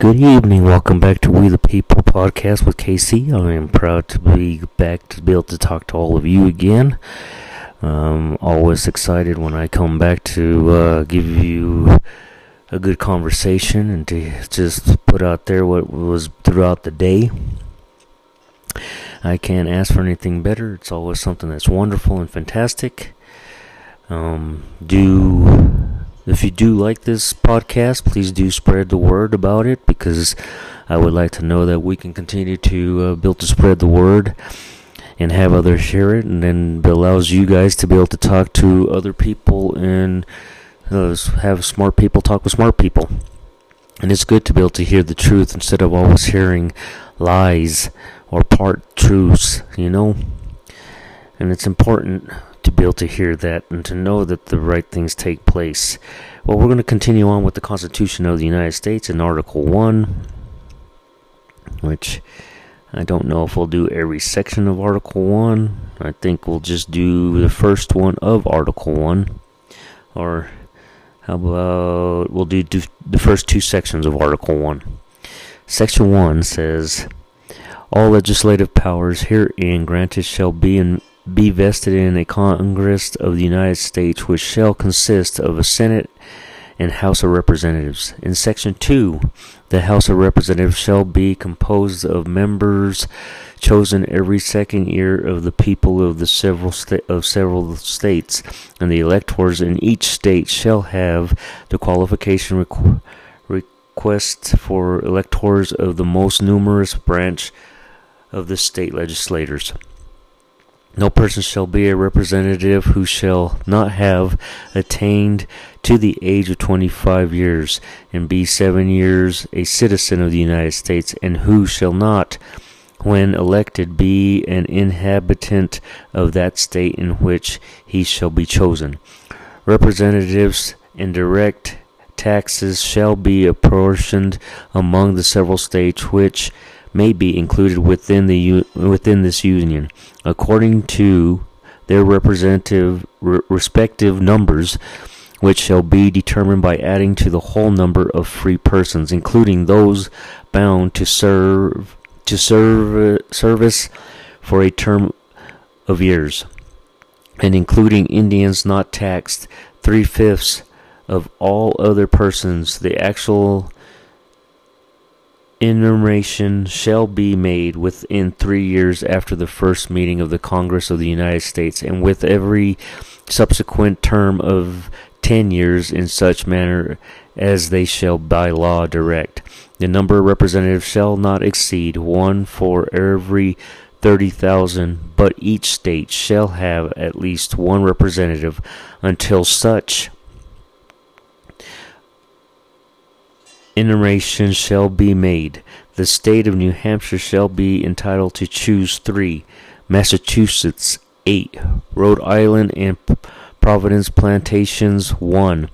Good evening. Welcome back to We the People podcast with KC. I am proud to be back to be able to talk to all of you again. Um, always excited when I come back to uh, give you a good conversation and to just put out there what was throughout the day. I can't ask for anything better. It's always something that's wonderful and fantastic. Um, do if you do like this podcast, please do spread the word about it because I would like to know that we can continue to uh, build to spread the word and have others share it, and then it allows you guys to be able to talk to other people and uh, have smart people talk with smart people. And it's good to be able to hear the truth instead of always hearing lies or part truths, you know? And it's important to be able to hear that and to know that the right things take place. Well, we're going to continue on with the Constitution of the United States in Article 1, which I don't know if we'll do every section of Article 1. I think we'll just do the first one of Article 1. Or how about we'll do, the first two sections of Article 1. Section 1 says, All legislative powers herein granted shall be in be vested in a Congress of the United States, which shall consist of a Senate and House of Representatives. In Section 2, the House of Representatives shall be composed of members chosen every second year of the people of the several of several states, and the electors in each state shall have the qualification requ- request for electors of the most numerous branch of the state legislators. No person shall be a representative who shall not have attained to the age of 25 years and be seven years a citizen of the United States, and who shall not, when elected, be an inhabitant of that state in which he shall be chosen. Representatives and direct taxes shall be apportioned among the several states which may be included within the within this union. According to their representative re- respective numbers which shall be determined by adding to the whole number of free persons including those bound to serve to serve service for a term of years and including Indians not taxed three fifths of all other persons the actual enumeration shall be made within three years after the first meeting of the Congress of the United States, and with every subsequent term of ten years in such manner as they shall by law direct. The number of representatives shall not exceed one for every thirty thousand, but each state shall have at least one representative until such enumeration shall be made. The state of New Hampshire shall be entitled to choose three, Massachusetts eight, Rhode Island and Providence plantations one,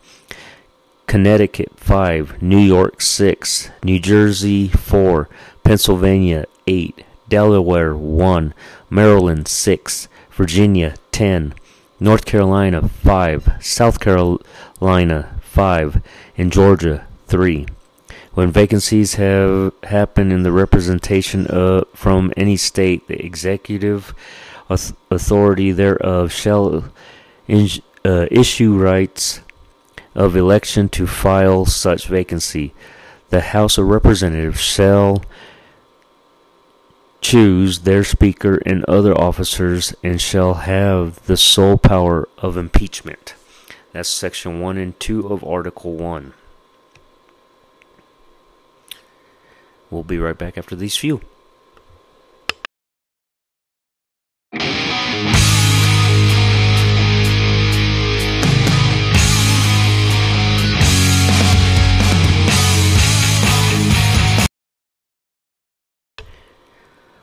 Connecticut five, New York six, New Jersey four, Pennsylvania eight, Delaware one, Maryland six, Virginia ten, North Carolina five, South Carolina five, and Georgia three. When vacancies have happened in the representation of, from any state, the executive authority thereof shall in, uh, issue rights of election to file such vacancy. The House of Representatives shall choose their speaker and other officers and shall have the sole power of impeachment. That's section 1 and 2 of Article 1. We'll be right back after these few.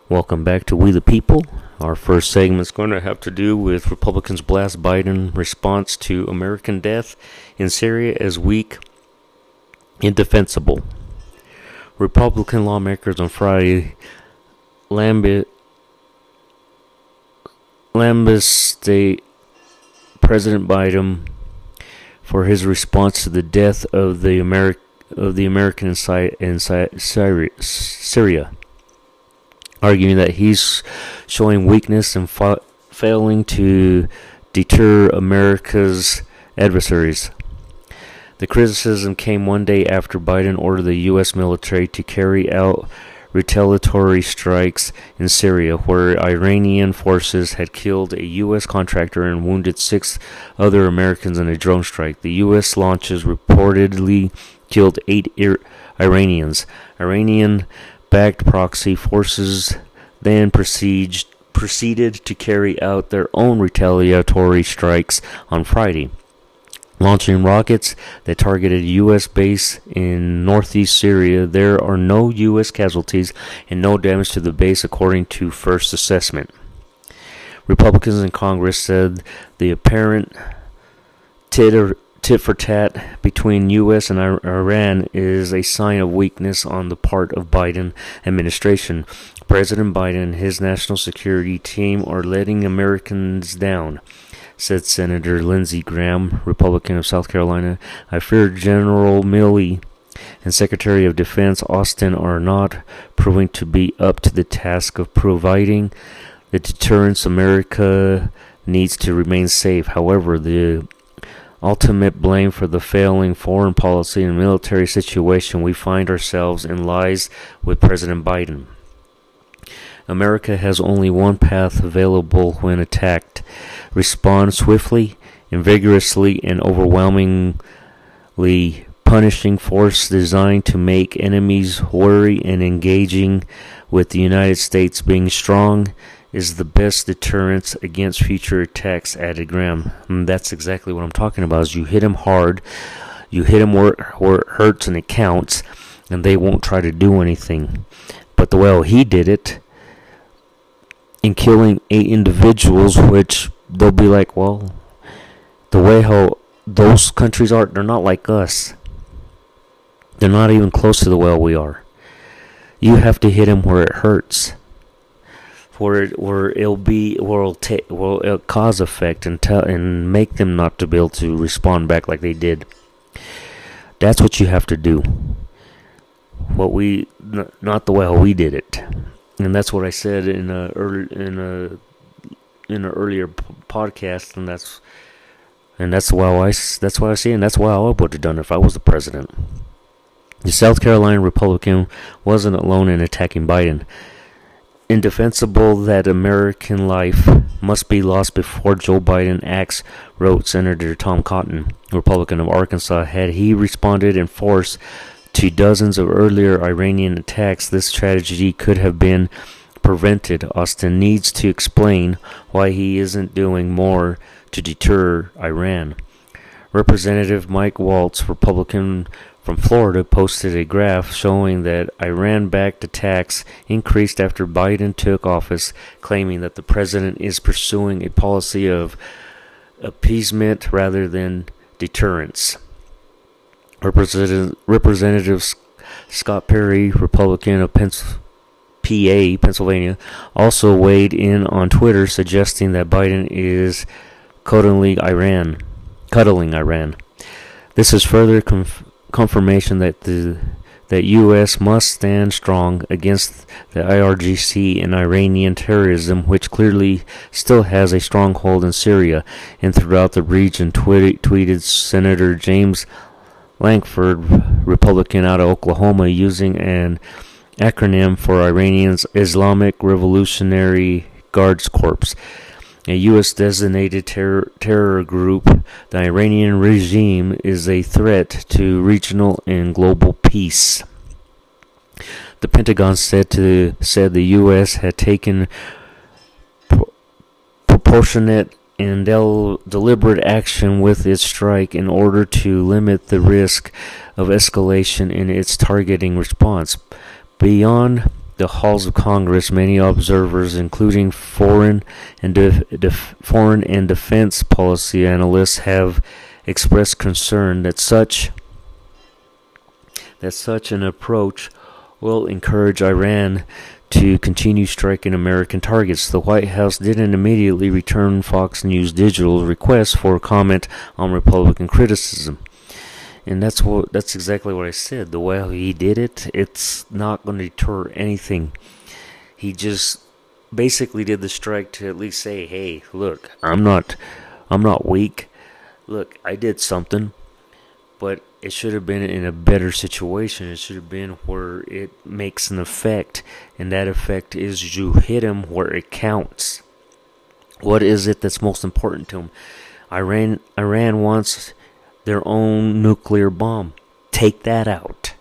Welcome back to We the People. Our first segment is going to have to do with Republicans blast Biden response to American death in Syria as weak, indefensible. Republican lawmakers on Friday lambast State President Biden for his response to the death of the Ameri- of the American in, in Syria, arguing that he's showing weakness and fa- failing to deter America's adversaries. The criticism came one day after Biden ordered the U.S. military to carry out retaliatory strikes in Syria, where Iranian forces had killed a U.S. contractor and wounded six other Americans in a drone strike. The U.S. launches reportedly killed eight Ir- Iranians. Iranian backed proxy forces then proceed, proceeded to carry out their own retaliatory strikes on Friday launching rockets that targeted a U.S. base in northeast Syria. There are no U.S. casualties and no damage to the base, according to first assessment. Republicans in Congress said the apparent tit, tit for tat between U.S. and Iran is a sign of weakness on the part of Biden administration. President Biden and his national security team are letting Americans down said Senator Lindsey Graham, Republican of South Carolina. I fear General Milley and Secretary of Defense Austin are not proving to be up to the task of providing the deterrence America needs to remain safe. However, the ultimate blame for the failing foreign policy and military situation we find ourselves in lies with President Biden. America has only one path available when attacked respond swiftly and vigorously and overwhelmingly punishing force designed to make enemies worry and engaging with the United States being strong is the best deterrence against future attacks added Graham. And that's exactly what I'm talking about is you hit them hard, you hit them where, where it hurts and it counts, and they won't try to do anything. But the way he did it, in killing eight individuals, which they'll be like, well, the way how those countries are, they're not like us. They're not even close to the way we are. You have to hit them where it hurts, where it, where it'll be, where it'll, ta- where it'll cause effect and tell and make them not to be able to respond back like they did. That's what you have to do. What we, not the way how we did it and that's what I said in a early in a in an earlier podcast, and that's and that's why I that's why I see, and that's why I would have done if I was the president. The South Carolina Republican wasn't alone in attacking Biden. Indefensible that American life must be lost before Joe Biden acts, wrote Senator Tom Cotton, Republican of Arkansas. Had he responded in force to dozens of earlier Iranian attacks, this tragedy could have been prevented. Austin needs to explain why he isn't doing more to deter Iran. Representative Mike Waltz, Republican from Florida, posted a graph showing that Iran backed attacks increased after Biden took office, claiming that the president is pursuing a policy of appeasement rather than deterrence. Representative, Representative Scott Perry, Republican of Pens- PA, Pennsylvania, also weighed in on Twitter suggesting that Biden is cuddling Iran. Cuddling Iran. This is further conf- confirmation that the that U.S. must stand strong against the IRGC and Iranian terrorism, which clearly still has a stronghold in Syria and throughout the region. tweeted Senator James Lankford, Republican out of Oklahoma, using an acronym for Iranian's Islamic Revolutionary Guards Corps, a U.S. designated terror, terror group. The Iranian regime is a threat to regional and global peace. The Pentagon said to said the U.S. had taken pro- proportionate and del- deliberate action with its strike in order to limit the risk of escalation in its targeting response. Beyond the halls of Congress, many observers, including foreign and foreign and defense policy analysts, have expressed concern that such that such an approach will encourage Iran to continue striking American targets. The White House didn't immediately return Fox News Digital's request for comment on Republican criticism. And that's what that's exactly what I said. The way he did it, it's not going to deter anything. He just basically did the strike to at least say, "Hey, look, I'm not I'm not weak. Look, I did something, but it should have been in a better situation. It should have been where it makes an effect, and that effect is you hit him where it counts. What is it that's most important to him? Iran Iran wants their own nuclear bomb. Take that out.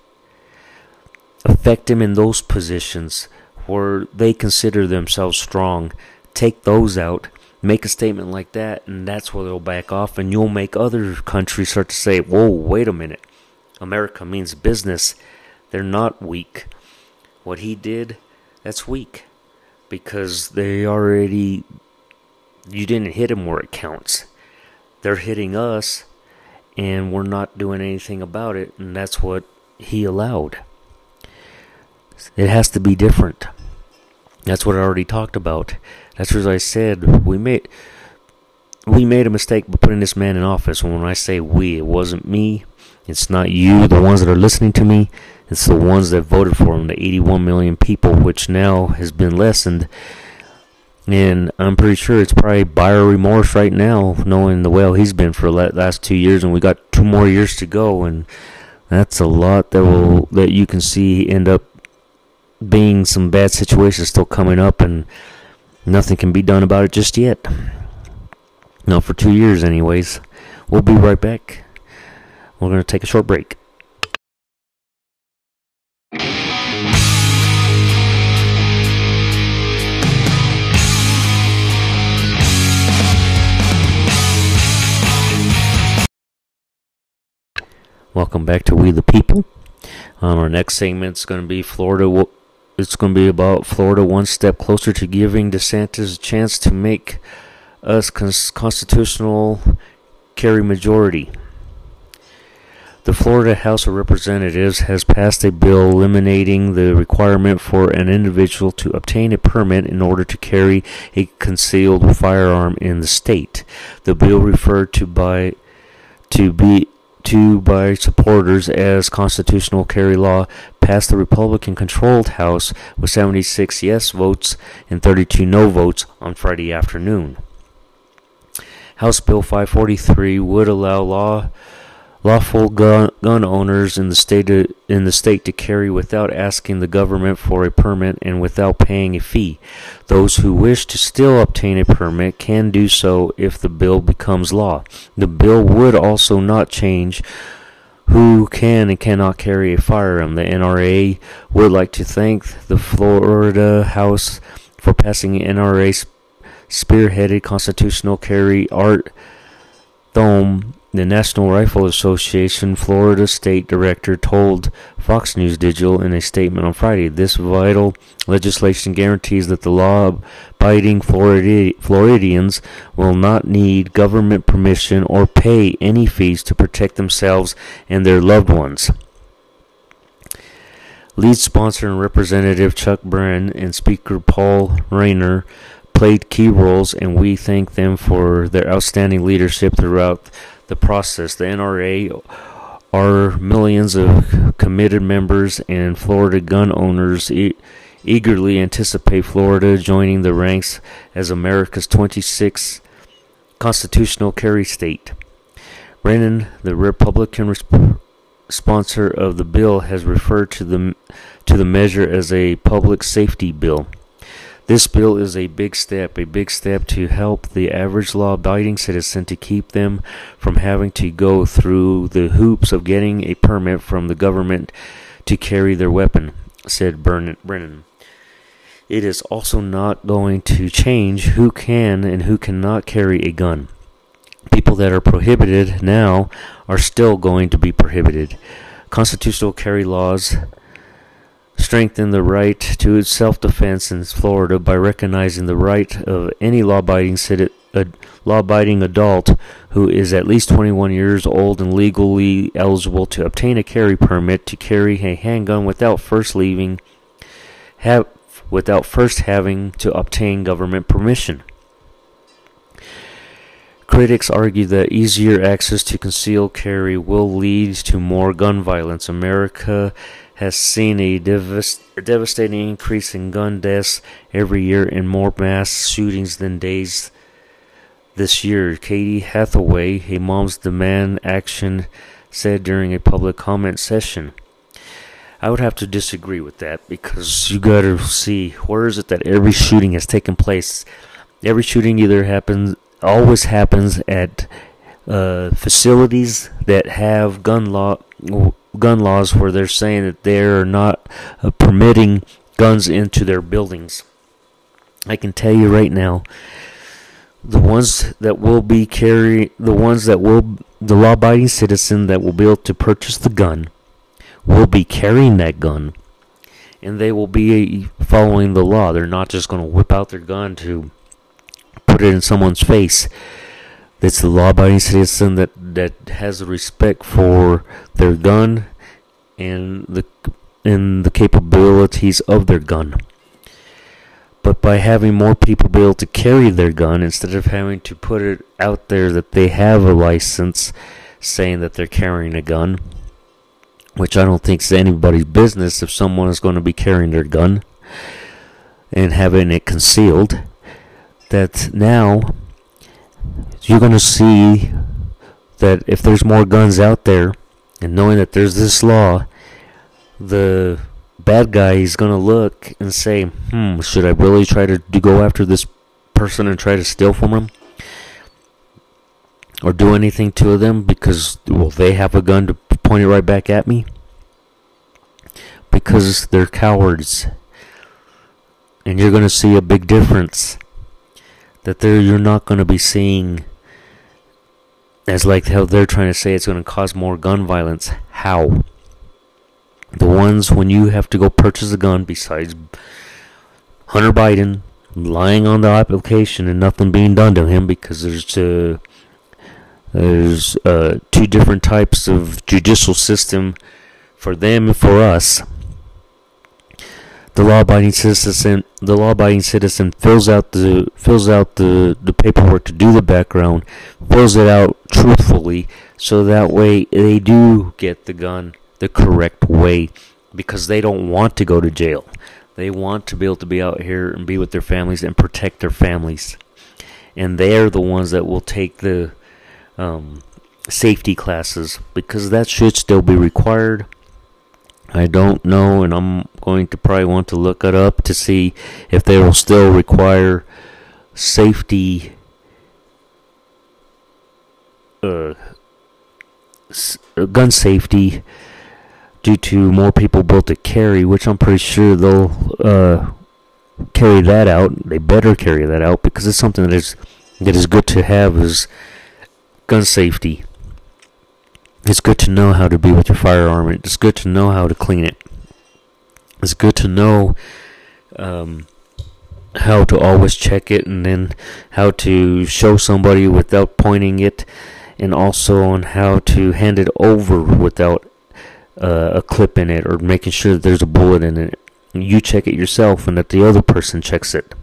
Affect them in those positions where they consider themselves strong. Take those out. Make a statement like that, and that's where they'll back off, and you'll make other countries start to say, Whoa, wait a minute. America means business. They're not weak. What he did, that's weak. Because they already. You didn't hit them where it counts. They're hitting us, and we're not doing anything about it, and that's what he allowed. It has to be different. That's what I already talked about. That's what I said. We made we made a mistake by putting this man in office. And when I say we, it wasn't me. It's not you, the ones that are listening to me. It's the ones that voted for him, the 81 million people, which now has been lessened. And I'm pretty sure it's probably buyer remorse right now, knowing the well he's been for the last two years, and we got two more years to go, and that's a lot that will that you can see end up being some bad situations still coming up, and nothing can be done about it just yet. Not for two years, anyways. We'll be right back. We're going to take a short break. Welcome back to We the People. Um, our next segment is going to be Florida it's going to be about Florida one step closer to giving DeSantis a chance to make us cons- constitutional carry majority. The Florida House of Representatives has passed a bill eliminating the requirement for an individual to obtain a permit in order to carry a concealed firearm in the state. The bill referred to by to be to by supporters as constitutional carry law passed the Republican controlled House with 76 yes votes and 32 no votes on Friday afternoon. House Bill 543 would allow law lawful gun, gun owners in the state to, in the state to carry without asking the government for a permit and without paying a fee. Those who wish to still obtain a permit can do so if the bill becomes law. The bill would also not change who can and cannot carry a firearm. Um, the NRA would like to thank the Florida House for passing the NRA spearheaded constitutional carry Art Thomm the National Rifle Association Florida State Director told Fox News Digital in a statement on Friday this vital legislation guarantees that the law abiding Floridi- Floridians will not need government permission or pay any fees to protect themselves and their loved ones. Lead sponsor and Representative Chuck Brannan and Speaker Paul Renner played key roles, and we thank them for their outstanding leadership throughout the process. The NRA are millions of committed members, and Florida gun owners e- eagerly anticipate Florida joining the ranks as America's 26th constitutional carry state. Brannan, the Republican resp- sponsor of the bill, has referred to the to the measure as a public safety bill. This bill is a big step, a big step to help the average law abiding citizen to keep them from having to go through the hoops of getting a permit from the government to carry their weapon, said Brannan. It is also not going to change who can and who cannot carry a gun. People that are prohibited now are still going to be prohibited. Constitutional carry laws strengthen the right to self-defense in Florida by recognizing the right of any law-abiding citizen a law-abiding adult who is at least 21 years old and legally eligible to obtain a carry permit to carry a handgun without first leaving have without first having to obtain government permission. Critics argue that easier access to concealed carry will lead to more gun violence. America has seen a, devast- devastating increase in gun deaths every year and more mass shootings than days this year. Katie Hathaway, a Moms Demand Action, said during a public comment session. I would have to disagree with that because you gotta see where is it that every shooting has taken place. Every shooting either happens, always happens at uh, facilities that have gun law, gun laws where they're saying that they're not uh, permitting guns into their buildings. I can tell you right now, the ones that will be carry, the ones that will, the law-abiding citizen that will be able to purchase the gun, will be carrying that gun, and they will be following the law. They're not just going to whip out their gun to put it in someone's face. It's a law-abiding citizen that that has respect for their gun and the and the capabilities of their gun. But by having more people be able to carry their gun instead of having to put it out there that they have a license saying that they're carrying a gun, which I don't think is anybody's business if someone is going to be carrying their gun and having it concealed, that now you're going to see that if there's more guns out there and knowing that there's this law, the bad guy is going to look and say, hmm, should I really try to, go after this person and try to steal from him? Or do anything to them because, well, they have a gun to point it right back at me? Because they're cowards. And you're going to see a big difference. That there you're not going to be seeing as like how they're trying to say it's going to cause more gun violence. How? The ones when you have to go purchase a gun besides Hunter Biden lying on the application and nothing being done to him because there's uh, there's uh, two different types of judicial system for them and for us. The law-abiding citizen, the law-abiding citizen fills out the fills out the, the paperwork to do the background, fills it out truthfully, so that way they do get the gun the correct way, because they don't want to go to jail. They want to be able to be out here and be with their families and protect their families, and they're the ones that will take the um, safety classes because that should still be required. I don't know, and I'm going to probably want to look it up to see if they will still require safety uh, gun safety due to more people built to carry, which I'm pretty sure they'll uh, carry that out. They better carry that out because it's something that is that is good to have is gun safety. It's good to know how to be with your firearm. It's good to know how to clean it. It's good to know um, how to always check it and then how to show somebody without pointing it, and also on how to hand it over without uh, a clip in it or making sure that there's a bullet in it. You check it yourself and that the other person checks it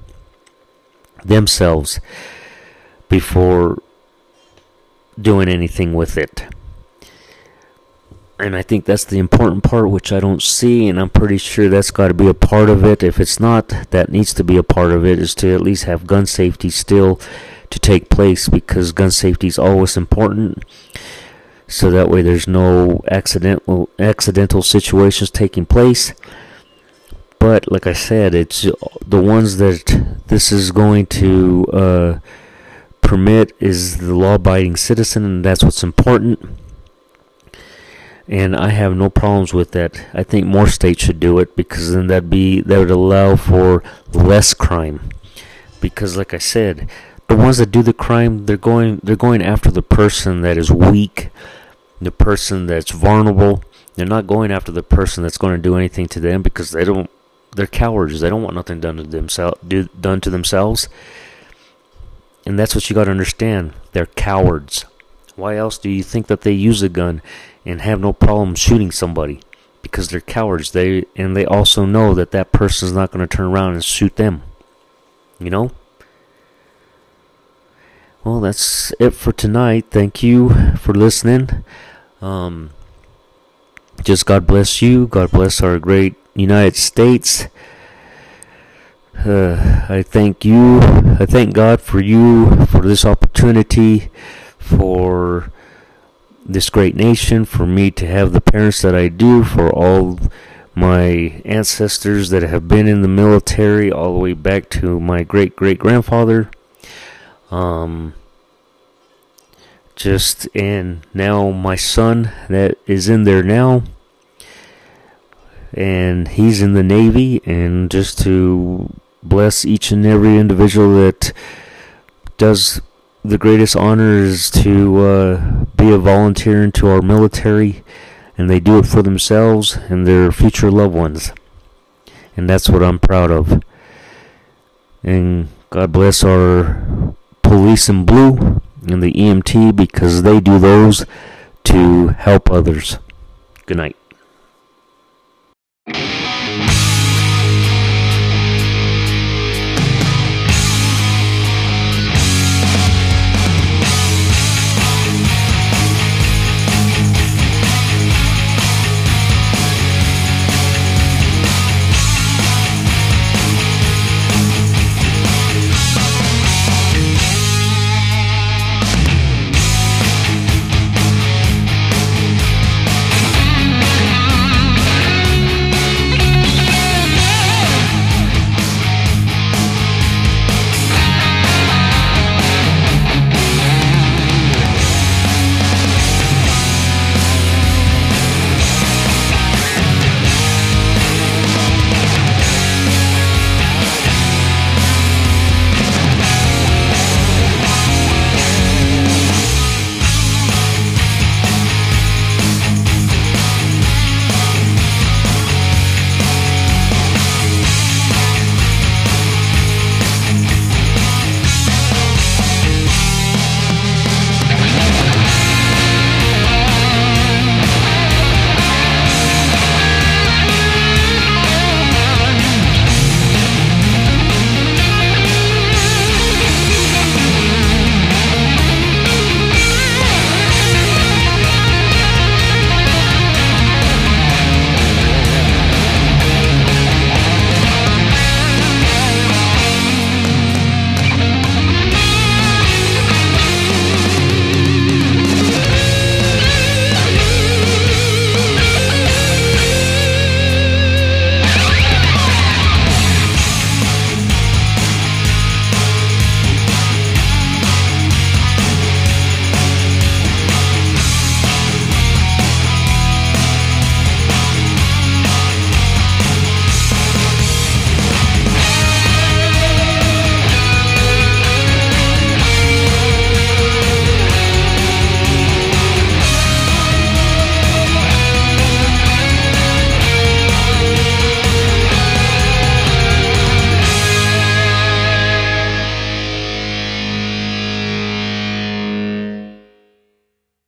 themselves before doing anything with it. And I think that's the important part, which I don't see, and I'm pretty sure that's got to be a part of it. If it's not, that needs to be a part of it, is to at least have gun safety still to take place because gun safety is always important. So that way there's no accidental accidental situations taking place. But like I said, it's the ones that this is going to uh, permit is the law-abiding citizen, and that's what's important and I have no problems with that. I think more states should do it because then that be that would allow for less crime. Because like I said, the ones that do the crime, they're going they're going after the person that is weak, the person that's vulnerable. They're not going after the person that's going to do anything to them because they don't they're cowards. They don't want nothing done to themselves do, done to themselves. And that's what you got to understand. They're cowards. Why else do you think that they use a gun and have no problem shooting somebody? Because they're cowards. They and they also know that that person's not going to turn around and shoot them. You know? well, that's it for tonight. Thank you for listening. Um, just God bless you. God bless our great United States. Uh, I thank you. I thank God for you, for this opportunity, for this great nation, for me to have the parents that I do, for all my ancestors that have been in the military, all the way back to my great great grandfather. Um, just and now my son that is in there now and he's in the navy and just to bless each and every individual that does the greatest honor is to uh, be a volunteer into our military and they do it for themselves and their future loved ones. And that's what i'm proud of. And god bless our police in blue and the emt because they do those to help others. Good night